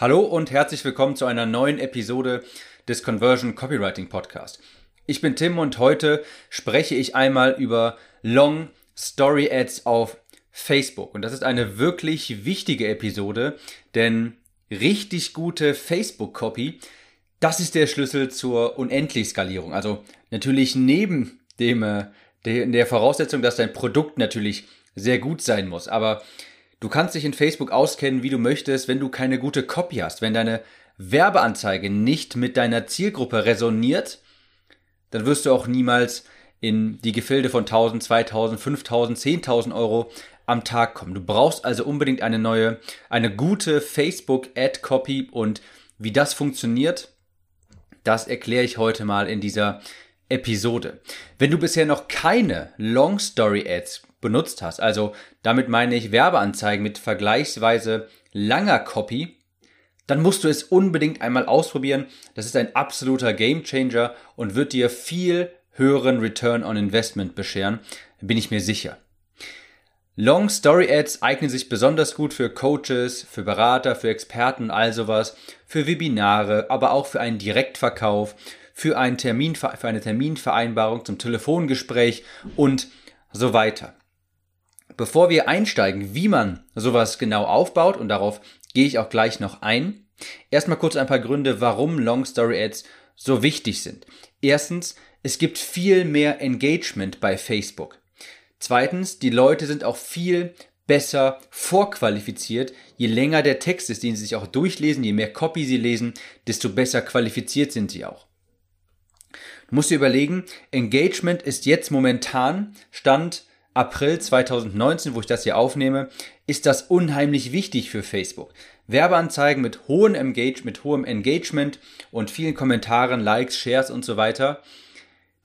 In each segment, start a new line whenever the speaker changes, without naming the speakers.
Hallo und herzlich willkommen zu einer neuen Episode des Conversion Copywriting Podcast. Ich bin Tim und heute spreche ich einmal über Long Story Ads auf Facebook. Und das ist eine wirklich wichtige Episode, denn richtig gute Facebook Copy, das ist der Schlüssel zur Unendlich-Skalierung. Also natürlich neben dem, äh, der Voraussetzung, dass dein Produkt natürlich sehr gut sein muss. Aber Du kannst dich in Facebook auskennen, wie du möchtest, wenn du keine gute Copy hast. Wenn deine Werbeanzeige nicht mit deiner Zielgruppe resoniert, dann wirst du auch niemals in die Gefilde von 1000, 2000, 5000, 10.000 Euro am Tag kommen. Du brauchst also unbedingt eine neue, eine gute Facebook Ad Copy und wie das funktioniert, das erkläre ich heute mal in dieser Episode. Wenn du bisher noch keine Long Story Ads benutzt hast. Also damit meine ich Werbeanzeigen mit vergleichsweise langer Copy, dann musst du es unbedingt einmal ausprobieren. Das ist ein absoluter Game Changer und wird dir viel höheren Return on Investment bescheren, bin ich mir sicher. Long Story Ads eignen sich besonders gut für Coaches, für Berater, für Experten all sowas, für Webinare, aber auch für einen Direktverkauf, für, einen Termin, für eine Terminvereinbarung zum Telefongespräch und so weiter. Bevor wir einsteigen, wie man sowas genau aufbaut, und darauf gehe ich auch gleich noch ein, erstmal kurz ein paar Gründe, warum Long Story Ads so wichtig sind. Erstens, es gibt viel mehr Engagement bei Facebook. Zweitens, die Leute sind auch viel besser vorqualifiziert. Je länger der Text ist, den sie sich auch durchlesen, je mehr Copy sie lesen, desto besser qualifiziert sind sie auch. Du musst dir überlegen, Engagement ist jetzt momentan Stand April 2019, wo ich das hier aufnehme, ist das unheimlich wichtig für Facebook. Werbeanzeigen mit hohem Engage, mit hohem Engagement und vielen Kommentaren, Likes, Shares und so weiter,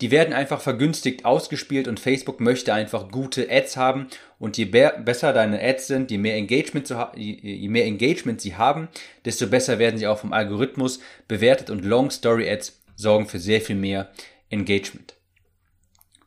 die werden einfach vergünstigt ausgespielt und Facebook möchte einfach gute Ads haben und je besser deine Ads sind, je mehr Engagement, je mehr Engagement sie haben, desto besser werden sie auch vom Algorithmus bewertet und Long Story Ads sorgen für sehr viel mehr Engagement.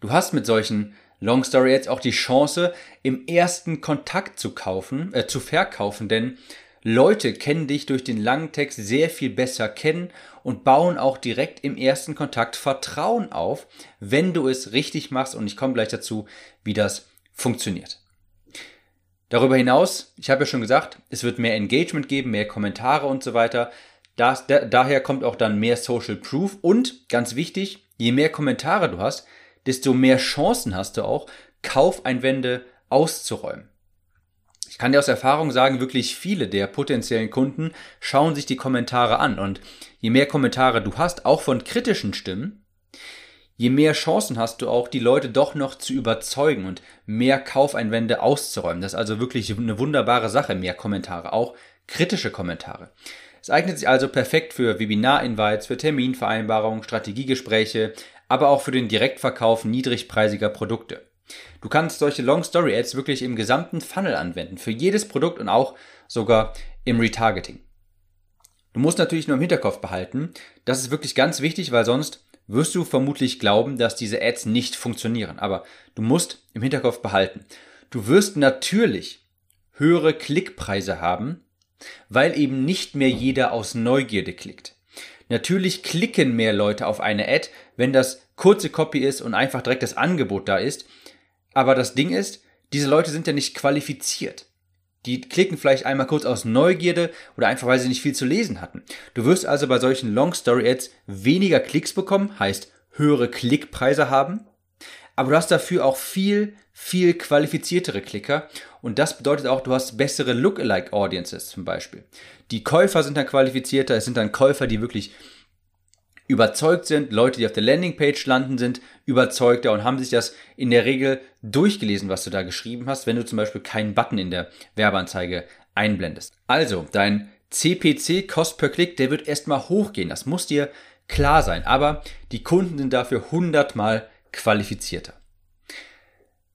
Du hast mit solchen Long Story jetzt auch die Chance, im ersten Kontakt zu kaufen, äh, zu verkaufen, denn Leute kennen dich durch den langen Text sehr viel besser kennen und bauen auch direkt im ersten Kontakt Vertrauen auf, wenn du es richtig machst und ich komme gleich dazu, wie das funktioniert. Darüber hinaus, ich habe ja schon gesagt, es wird mehr Engagement geben, mehr Kommentare und so weiter. Das, da, daher kommt auch dann mehr Social Proof und ganz wichtig, je mehr Kommentare du hast, desto mehr Chancen hast du auch, Kaufeinwände auszuräumen. Ich kann dir aus Erfahrung sagen, wirklich viele der potenziellen Kunden schauen sich die Kommentare an und je mehr Kommentare du hast, auch von kritischen Stimmen, je mehr Chancen hast du auch, die Leute doch noch zu überzeugen und mehr Kaufeinwände auszuräumen. Das ist also wirklich eine wunderbare Sache, mehr Kommentare, auch kritische Kommentare. Es eignet sich also perfekt für Webinar-Invites, für Terminvereinbarungen, Strategiegespräche, aber auch für den Direktverkauf niedrigpreisiger Produkte. Du kannst solche Long Story Ads wirklich im gesamten Funnel anwenden, für jedes Produkt und auch sogar im Retargeting. Du musst natürlich nur im Hinterkopf behalten, das ist wirklich ganz wichtig, weil sonst wirst du vermutlich glauben, dass diese Ads nicht funktionieren. Aber du musst im Hinterkopf behalten, du wirst natürlich höhere Klickpreise haben, weil eben nicht mehr jeder aus Neugierde klickt. Natürlich klicken mehr Leute auf eine Ad, wenn das kurze Copy ist und einfach direkt das Angebot da ist. Aber das Ding ist, diese Leute sind ja nicht qualifiziert. Die klicken vielleicht einmal kurz aus Neugierde oder einfach weil sie nicht viel zu lesen hatten. Du wirst also bei solchen Long Story Ads weniger Klicks bekommen, heißt höhere Klickpreise haben. Aber du hast dafür auch viel, viel qualifiziertere Klicker. Und das bedeutet auch, du hast bessere Lookalike Audiences zum Beispiel. Die Käufer sind dann qualifizierter, es sind dann Käufer, die wirklich überzeugt sind, Leute, die auf der Landingpage landen, sind überzeugter und haben sich das in der Regel durchgelesen, was du da geschrieben hast, wenn du zum Beispiel keinen Button in der Werbeanzeige einblendest. Also, dein CPC, Cost per Klick, der wird erstmal hochgehen. Das muss dir klar sein. Aber die Kunden sind dafür hundertmal qualifizierter.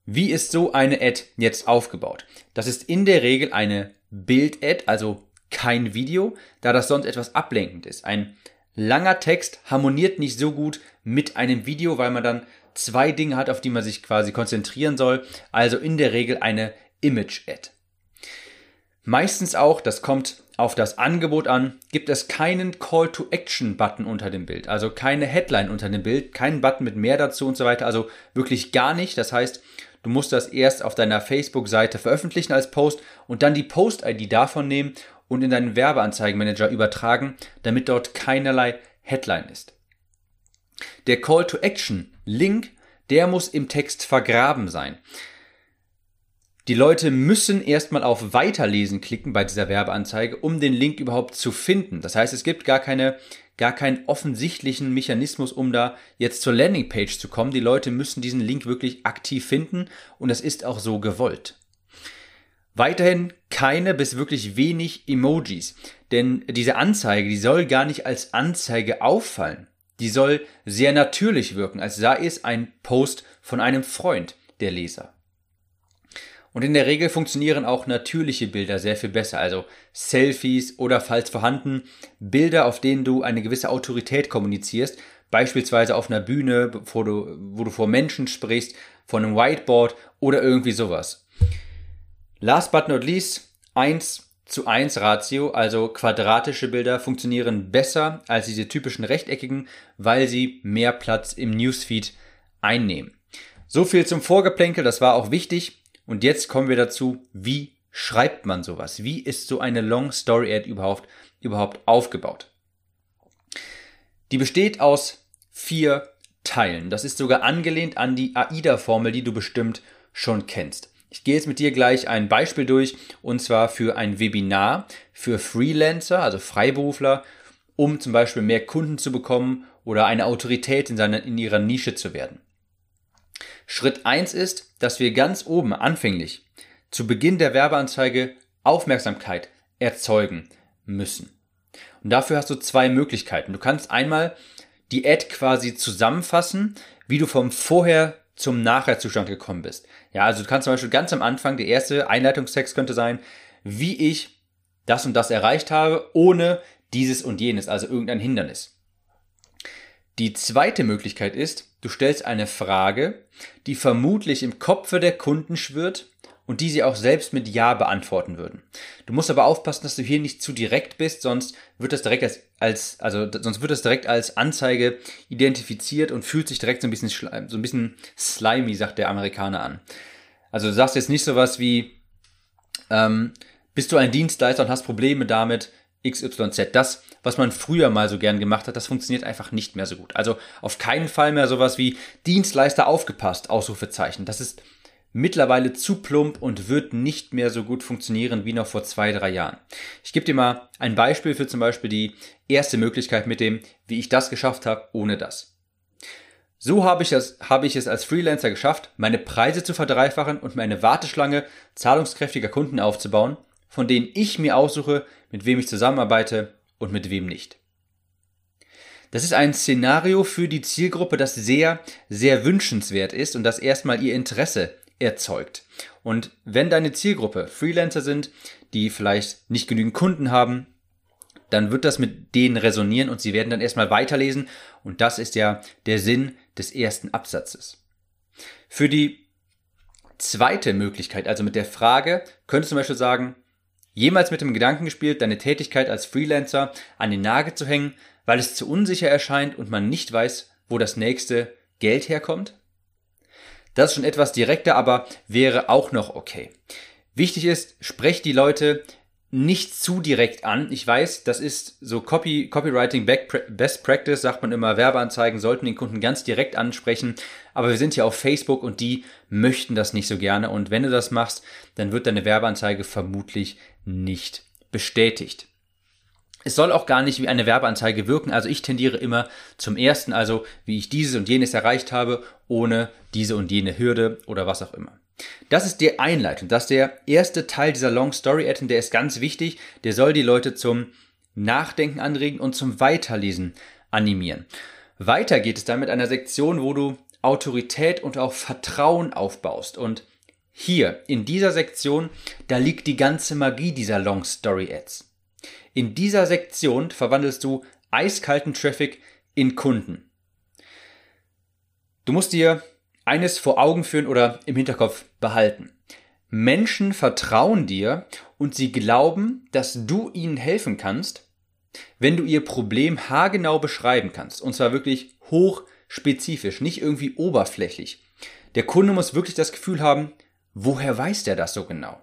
Wie ist so eine Ad jetzt aufgebaut? Das ist in der Regel eine Bild-Ad, also kein Video, da das sonst etwas ablenkend ist. Ein langer Text harmoniert nicht so gut mit einem Video, weil man dann zwei Dinge hat, auf die man sich quasi konzentrieren soll. Also in der Regel eine Image-Ad. Meistens auch, das kommt auf das Angebot an, gibt es keinen Call to Action Button unter dem Bild, also keine Headline unter dem Bild, keinen Button mit mehr dazu und so weiter, also wirklich gar nicht. Das heißt, du musst das erst auf deiner Facebook-Seite veröffentlichen als Post und dann die Post-ID davon nehmen und in deinen Werbeanzeigenmanager übertragen, damit dort keinerlei Headline ist. Der Call to Action Link, der muss im Text vergraben sein. Die Leute müssen erstmal auf Weiterlesen klicken bei dieser Werbeanzeige, um den Link überhaupt zu finden. Das heißt, es gibt gar keine, gar keinen offensichtlichen Mechanismus, um da jetzt zur Landingpage zu kommen. Die Leute müssen diesen Link wirklich aktiv finden und das ist auch so gewollt. Weiterhin keine bis wirklich wenig Emojis, denn diese Anzeige, die soll gar nicht als Anzeige auffallen. Die soll sehr natürlich wirken, als sei es ein Post von einem Freund der Leser. Und in der Regel funktionieren auch natürliche Bilder sehr viel besser, also Selfies oder falls vorhanden Bilder, auf denen du eine gewisse Autorität kommunizierst, beispielsweise auf einer Bühne, wo du, wo du vor Menschen sprichst, von einem Whiteboard oder irgendwie sowas. Last but not least, 1 zu 1 Ratio, also quadratische Bilder funktionieren besser als diese typischen rechteckigen, weil sie mehr Platz im Newsfeed einnehmen. So viel zum Vorgeplänkel, das war auch wichtig. Und jetzt kommen wir dazu, wie schreibt man sowas? Wie ist so eine Long Story Ad überhaupt, überhaupt aufgebaut? Die besteht aus vier Teilen. Das ist sogar angelehnt an die AIDA-Formel, die du bestimmt schon kennst. Ich gehe jetzt mit dir gleich ein Beispiel durch, und zwar für ein Webinar für Freelancer, also Freiberufler, um zum Beispiel mehr Kunden zu bekommen oder eine Autorität in, seiner, in ihrer Nische zu werden. Schritt eins ist, dass wir ganz oben anfänglich zu Beginn der Werbeanzeige Aufmerksamkeit erzeugen müssen. Und dafür hast du zwei Möglichkeiten. Du kannst einmal die Ad quasi zusammenfassen, wie du vom Vorher zum Nachher-Zustand gekommen bist. Ja, also du kannst zum Beispiel ganz am Anfang, der erste Einleitungstext könnte sein, wie ich das und das erreicht habe, ohne dieses und jenes, also irgendein Hindernis. Die zweite Möglichkeit ist, du stellst eine Frage, die vermutlich im Kopfe der Kunden schwirrt und die sie auch selbst mit Ja beantworten würden. Du musst aber aufpassen, dass du hier nicht zu direkt bist, sonst wird das direkt als, als also sonst wird das direkt als Anzeige identifiziert und fühlt sich direkt so ein bisschen so ein bisschen slimy, sagt der Amerikaner an. Also du sagst jetzt nicht sowas wie ähm, bist du ein Dienstleister und hast Probleme damit, XYZ. Das, was man früher mal so gern gemacht hat, das funktioniert einfach nicht mehr so gut. Also auf keinen Fall mehr sowas wie Dienstleister aufgepasst, Ausrufezeichen. Das ist mittlerweile zu plump und wird nicht mehr so gut funktionieren wie noch vor zwei, drei Jahren. Ich gebe dir mal ein Beispiel für zum Beispiel die erste Möglichkeit mit dem, wie ich das geschafft habe, ohne das. So habe ich, es, habe ich es als Freelancer geschafft, meine Preise zu verdreifachen und mir eine Warteschlange zahlungskräftiger Kunden aufzubauen, von denen ich mir aussuche, mit wem ich zusammenarbeite und mit wem nicht. Das ist ein Szenario für die Zielgruppe, das sehr, sehr wünschenswert ist und das erstmal ihr Interesse erzeugt. Und wenn deine Zielgruppe Freelancer sind, die vielleicht nicht genügend Kunden haben, dann wird das mit denen resonieren und sie werden dann erstmal weiterlesen und das ist ja der Sinn des ersten Absatzes. Für die zweite Möglichkeit, also mit der Frage, könntest du zum Beispiel sagen, Jemals mit dem Gedanken gespielt, deine Tätigkeit als Freelancer an den Nagel zu hängen, weil es zu unsicher erscheint und man nicht weiß, wo das nächste Geld herkommt? Das ist schon etwas direkter, aber wäre auch noch okay. Wichtig ist, sprecht die Leute nicht zu direkt an. Ich weiß, das ist so Copy, Copywriting Best Practice, sagt man immer, Werbeanzeigen sollten den Kunden ganz direkt ansprechen. Aber wir sind ja auf Facebook und die möchten das nicht so gerne. Und wenn du das machst, dann wird deine Werbeanzeige vermutlich nicht bestätigt. Es soll auch gar nicht wie eine Werbeanzeige wirken. Also ich tendiere immer zum ersten, also wie ich dieses und jenes erreicht habe, ohne diese und jene Hürde oder was auch immer. Das ist die Einleitung. Das ist der erste Teil dieser Long Story Ad, der ist ganz wichtig. Der soll die Leute zum Nachdenken anregen und zum Weiterlesen animieren. Weiter geht es dann mit einer Sektion, wo du Autorität und auch Vertrauen aufbaust. Und hier, in dieser Sektion, da liegt die ganze Magie dieser Long Story Ads. In dieser Sektion verwandelst du eiskalten Traffic in Kunden. Du musst dir eines vor Augen führen oder im Hinterkopf behalten. Menschen vertrauen dir und sie glauben, dass du ihnen helfen kannst, wenn du ihr Problem haargenau beschreiben kannst. Und zwar wirklich hochspezifisch, nicht irgendwie oberflächlich. Der Kunde muss wirklich das Gefühl haben, woher weiß der das so genau?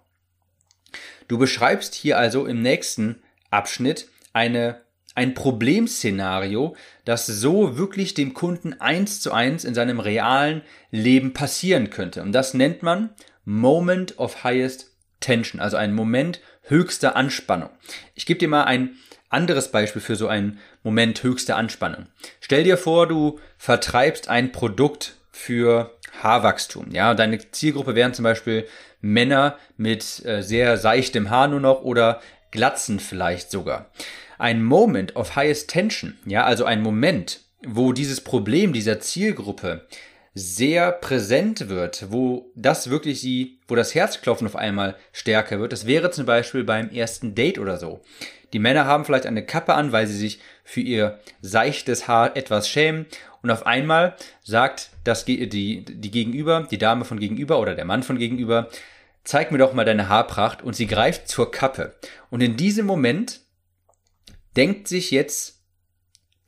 Du beschreibst hier also im nächsten Abschnitt eine, ein Problemszenario, das so wirklich dem Kunden eins zu eins in seinem realen Leben passieren könnte. Und das nennt man Moment of Highest Tension, also ein Moment höchster Anspannung. Ich gebe dir mal ein anderes Beispiel für so einen Moment höchster Anspannung. Stell dir vor, du vertreibst ein Produkt für Haarwachstum. Ja, deine Zielgruppe wären zum Beispiel Männer mit äh, sehr seichtem Haar nur noch oder Glatzen vielleicht sogar. Ein Moment of highest tension, ja, also ein Moment, wo dieses Problem dieser Zielgruppe sehr präsent wird, wo das wirklich sie, wo das Herzklopfen auf einmal stärker wird. Das wäre zum Beispiel beim ersten Date oder so. Die Männer haben vielleicht eine Kappe an, weil sie sich für ihr seichtes Haar etwas schämen. Und auf einmal sagt das, die, die Gegenüber, die Dame von gegenüber oder der Mann von gegenüber, zeig mir doch mal deine Haarpracht und sie greift zur Kappe. Und in diesem Moment denkt sich jetzt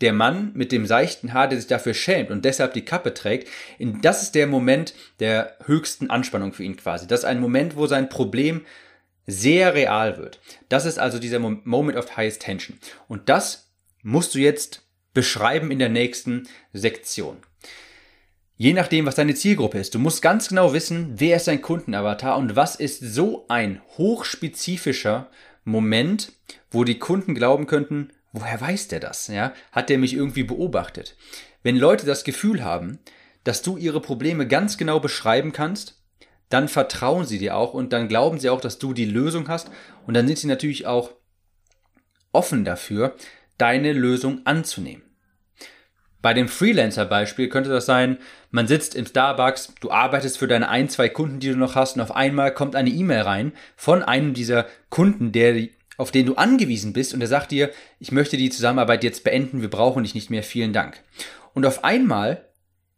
der Mann mit dem seichten Haar, der sich dafür schämt und deshalb die Kappe trägt, in, das ist der Moment der höchsten Anspannung für ihn quasi. Das ist ein Moment, wo sein Problem sehr real wird. Das ist also dieser Moment of highest tension. Und das musst du jetzt beschreiben in der nächsten Sektion. Je nachdem, was deine Zielgruppe ist. Du musst ganz genau wissen, wer ist dein Kundenavatar und was ist so ein hochspezifischer Moment, wo die Kunden glauben könnten, woher weiß der das? Ja? Hat der mich irgendwie beobachtet? Wenn Leute das Gefühl haben, dass du ihre Probleme ganz genau beschreiben kannst, dann vertrauen sie dir auch und dann glauben sie auch, dass du die Lösung hast und dann sind sie natürlich auch offen dafür, deine Lösung anzunehmen. Bei dem Freelancer-Beispiel könnte das sein, man sitzt im Starbucks, du arbeitest für deine ein, zwei Kunden, die du noch hast, und auf einmal kommt eine E-Mail rein von einem dieser Kunden, der auf den du angewiesen bist und er sagt dir, ich möchte die Zusammenarbeit jetzt beenden, wir brauchen dich nicht mehr, vielen Dank. Und auf einmal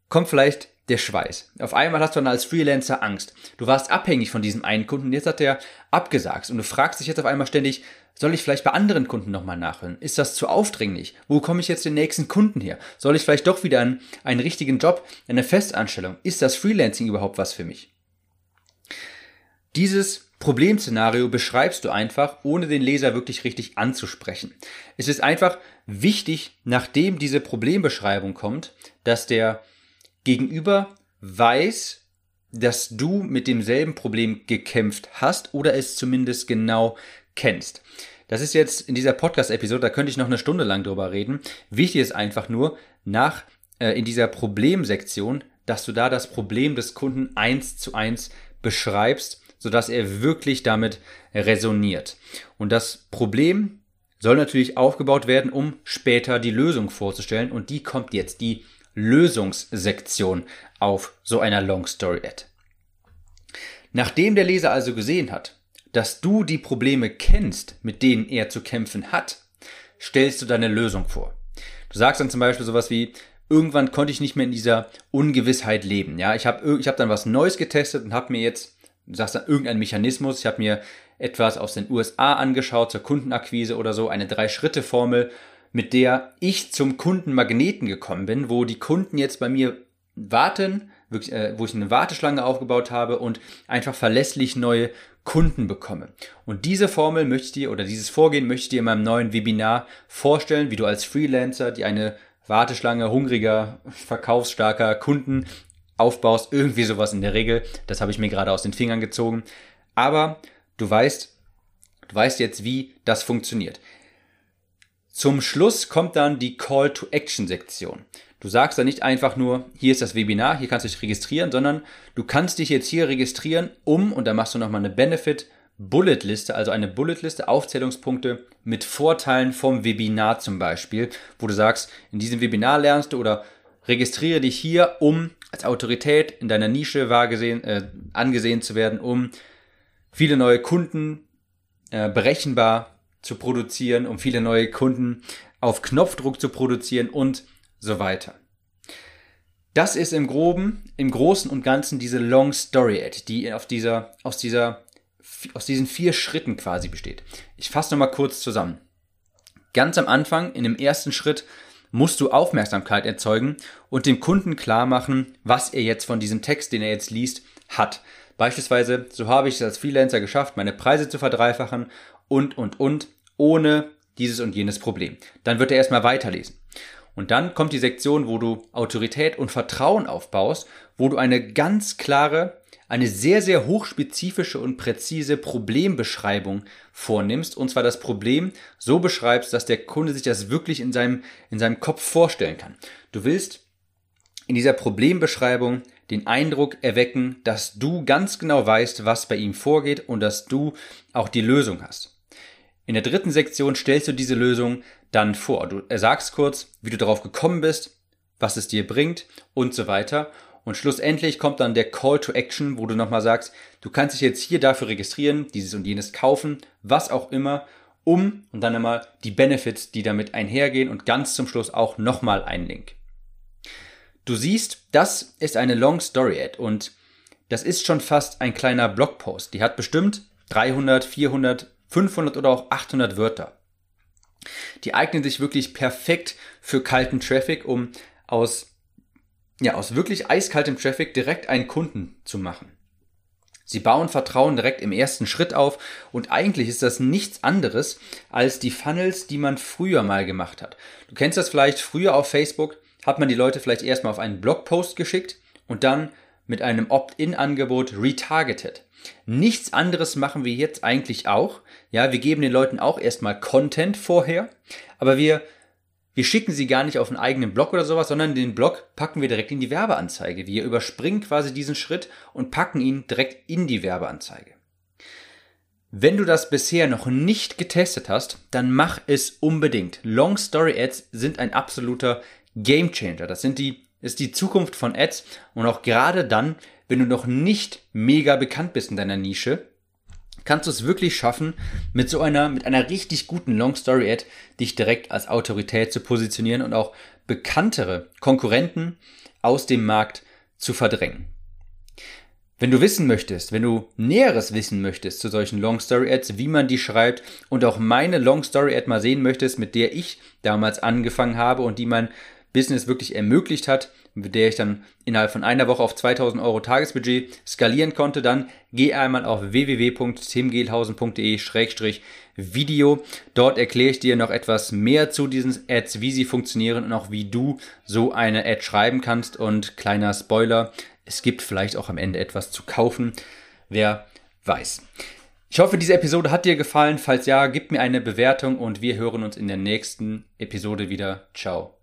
kommt vielleicht der Schweiß. Auf einmal hast du dann als Freelancer Angst. Du warst abhängig von diesem einen Kunden, jetzt hat der abgesagt und du fragst dich jetzt auf einmal ständig, soll ich vielleicht bei anderen Kunden nochmal nachhören? Ist das zu aufdringlich? Wo komme ich jetzt den nächsten Kunden her? Soll ich vielleicht doch wieder einen, einen richtigen Job, eine Festanstellung? Ist das Freelancing überhaupt was für mich? Dieses Problemszenario beschreibst du einfach, ohne den Leser wirklich richtig anzusprechen. Es ist einfach wichtig, nachdem diese Problembeschreibung kommt, dass der Gegenüber weiß, dass du mit demselben Problem gekämpft hast oder es zumindest genau kennst. Das ist jetzt in dieser Podcast-Episode, da könnte ich noch eine Stunde lang drüber reden. Wichtig ist einfach nur, nach äh, in dieser Problemsektion, dass du da das Problem des Kunden eins zu eins beschreibst sodass er wirklich damit resoniert. Und das Problem soll natürlich aufgebaut werden, um später die Lösung vorzustellen. Und die kommt jetzt, die Lösungssektion auf so einer Long Story Ad. Nachdem der Leser also gesehen hat, dass du die Probleme kennst, mit denen er zu kämpfen hat, stellst du deine Lösung vor. Du sagst dann zum Beispiel sowas wie, irgendwann konnte ich nicht mehr in dieser Ungewissheit leben. Ja, ich habe ich hab dann was Neues getestet und habe mir jetzt du sagst dann irgendein Mechanismus. Ich habe mir etwas aus den USA angeschaut zur Kundenakquise oder so, eine Drei-Schritte-Formel, mit der ich zum Kundenmagneten gekommen bin, wo die Kunden jetzt bei mir warten, wirklich, äh, wo ich eine Warteschlange aufgebaut habe und einfach verlässlich neue Kunden bekomme. Und diese Formel möchte ich dir oder dieses Vorgehen möchte ich dir in meinem neuen Webinar vorstellen, wie du als Freelancer die eine Warteschlange hungriger, verkaufsstarker Kunden aufbaust, irgendwie sowas in der Regel. Das habe ich mir gerade aus den Fingern gezogen. Aber du weißt, du weißt jetzt, wie das funktioniert. Zum Schluss kommt dann die Call to Action Sektion. Du sagst dann nicht einfach nur, hier ist das Webinar, hier kannst du dich registrieren, sondern du kannst dich jetzt hier registrieren, um, und da machst du nochmal eine Benefit Bullet Liste, also eine Bullet Liste, Aufzählungspunkte mit Vorteilen vom Webinar zum Beispiel, wo du sagst, in diesem Webinar lernst du oder registriere dich hier, um als Autorität in deiner Nische wahrgesehen, äh, angesehen zu werden, um viele neue Kunden äh, berechenbar zu produzieren, um viele neue Kunden auf Knopfdruck zu produzieren und so weiter. Das ist im Groben, im Großen und Ganzen diese Long Story Ad, die auf dieser, aus dieser aus diesen vier Schritten quasi besteht. Ich fasse nochmal kurz zusammen. Ganz am Anfang, in dem ersten Schritt, musst du Aufmerksamkeit erzeugen und dem Kunden klar machen, was er jetzt von diesem Text, den er jetzt liest, hat. Beispielsweise, so habe ich es als Freelancer geschafft, meine Preise zu verdreifachen und, und, und, ohne dieses und jenes Problem. Dann wird er erstmal weiterlesen. Und dann kommt die Sektion, wo du Autorität und Vertrauen aufbaust, wo du eine ganz klare, eine sehr, sehr hochspezifische und präzise Problembeschreibung vornimmst. Und zwar das Problem so beschreibst, dass der Kunde sich das wirklich in seinem, in seinem Kopf vorstellen kann. Du willst in dieser Problembeschreibung den Eindruck erwecken, dass du ganz genau weißt, was bei ihm vorgeht und dass du auch die Lösung hast. In der dritten Sektion stellst du diese Lösung dann vor. Du sagst kurz, wie du darauf gekommen bist, was es dir bringt und so weiter. Und schlussendlich kommt dann der Call to Action, wo du nochmal sagst, du kannst dich jetzt hier dafür registrieren, dieses und jenes kaufen, was auch immer, um und dann einmal die Benefits, die damit einhergehen und ganz zum Schluss auch nochmal ein Link. Du siehst, das ist eine Long Story Ad und das ist schon fast ein kleiner Blogpost. Die hat bestimmt 300, 400, 500 oder auch 800 Wörter. Die eignen sich wirklich perfekt für kalten Traffic, um aus, ja, aus wirklich eiskaltem Traffic direkt einen Kunden zu machen. Sie bauen Vertrauen direkt im ersten Schritt auf und eigentlich ist das nichts anderes als die Funnels, die man früher mal gemacht hat. Du kennst das vielleicht, früher auf Facebook hat man die Leute vielleicht erstmal auf einen Blogpost geschickt und dann mit einem Opt-in-Angebot retargeted. Nichts anderes machen wir jetzt eigentlich auch. Ja, wir geben den Leuten auch erstmal Content vorher, aber wir, wir schicken sie gar nicht auf einen eigenen Blog oder sowas, sondern den Blog packen wir direkt in die Werbeanzeige. Wir überspringen quasi diesen Schritt und packen ihn direkt in die Werbeanzeige. Wenn du das bisher noch nicht getestet hast, dann mach es unbedingt. Long Story Ads sind ein absoluter Game Changer. Das sind die ist die Zukunft von Ads und auch gerade dann, wenn du noch nicht mega bekannt bist in deiner Nische, kannst du es wirklich schaffen, mit so einer, mit einer richtig guten Long Story Ad dich direkt als Autorität zu positionieren und auch bekanntere Konkurrenten aus dem Markt zu verdrängen. Wenn du wissen möchtest, wenn du Näheres wissen möchtest zu solchen Long Story Ads, wie man die schreibt und auch meine Long Story Ad mal sehen möchtest, mit der ich damals angefangen habe und die mein Business wirklich ermöglicht hat, mit der ich dann innerhalb von einer Woche auf 2000 Euro Tagesbudget skalieren konnte, dann geh einmal auf www.timgehlhausen.de-video. Dort erkläre ich dir noch etwas mehr zu diesen Ads, wie sie funktionieren und auch wie du so eine Ad schreiben kannst. Und kleiner Spoiler, es gibt vielleicht auch am Ende etwas zu kaufen. Wer weiß. Ich hoffe, diese Episode hat dir gefallen. Falls ja, gib mir eine Bewertung und wir hören uns in der nächsten Episode wieder. Ciao.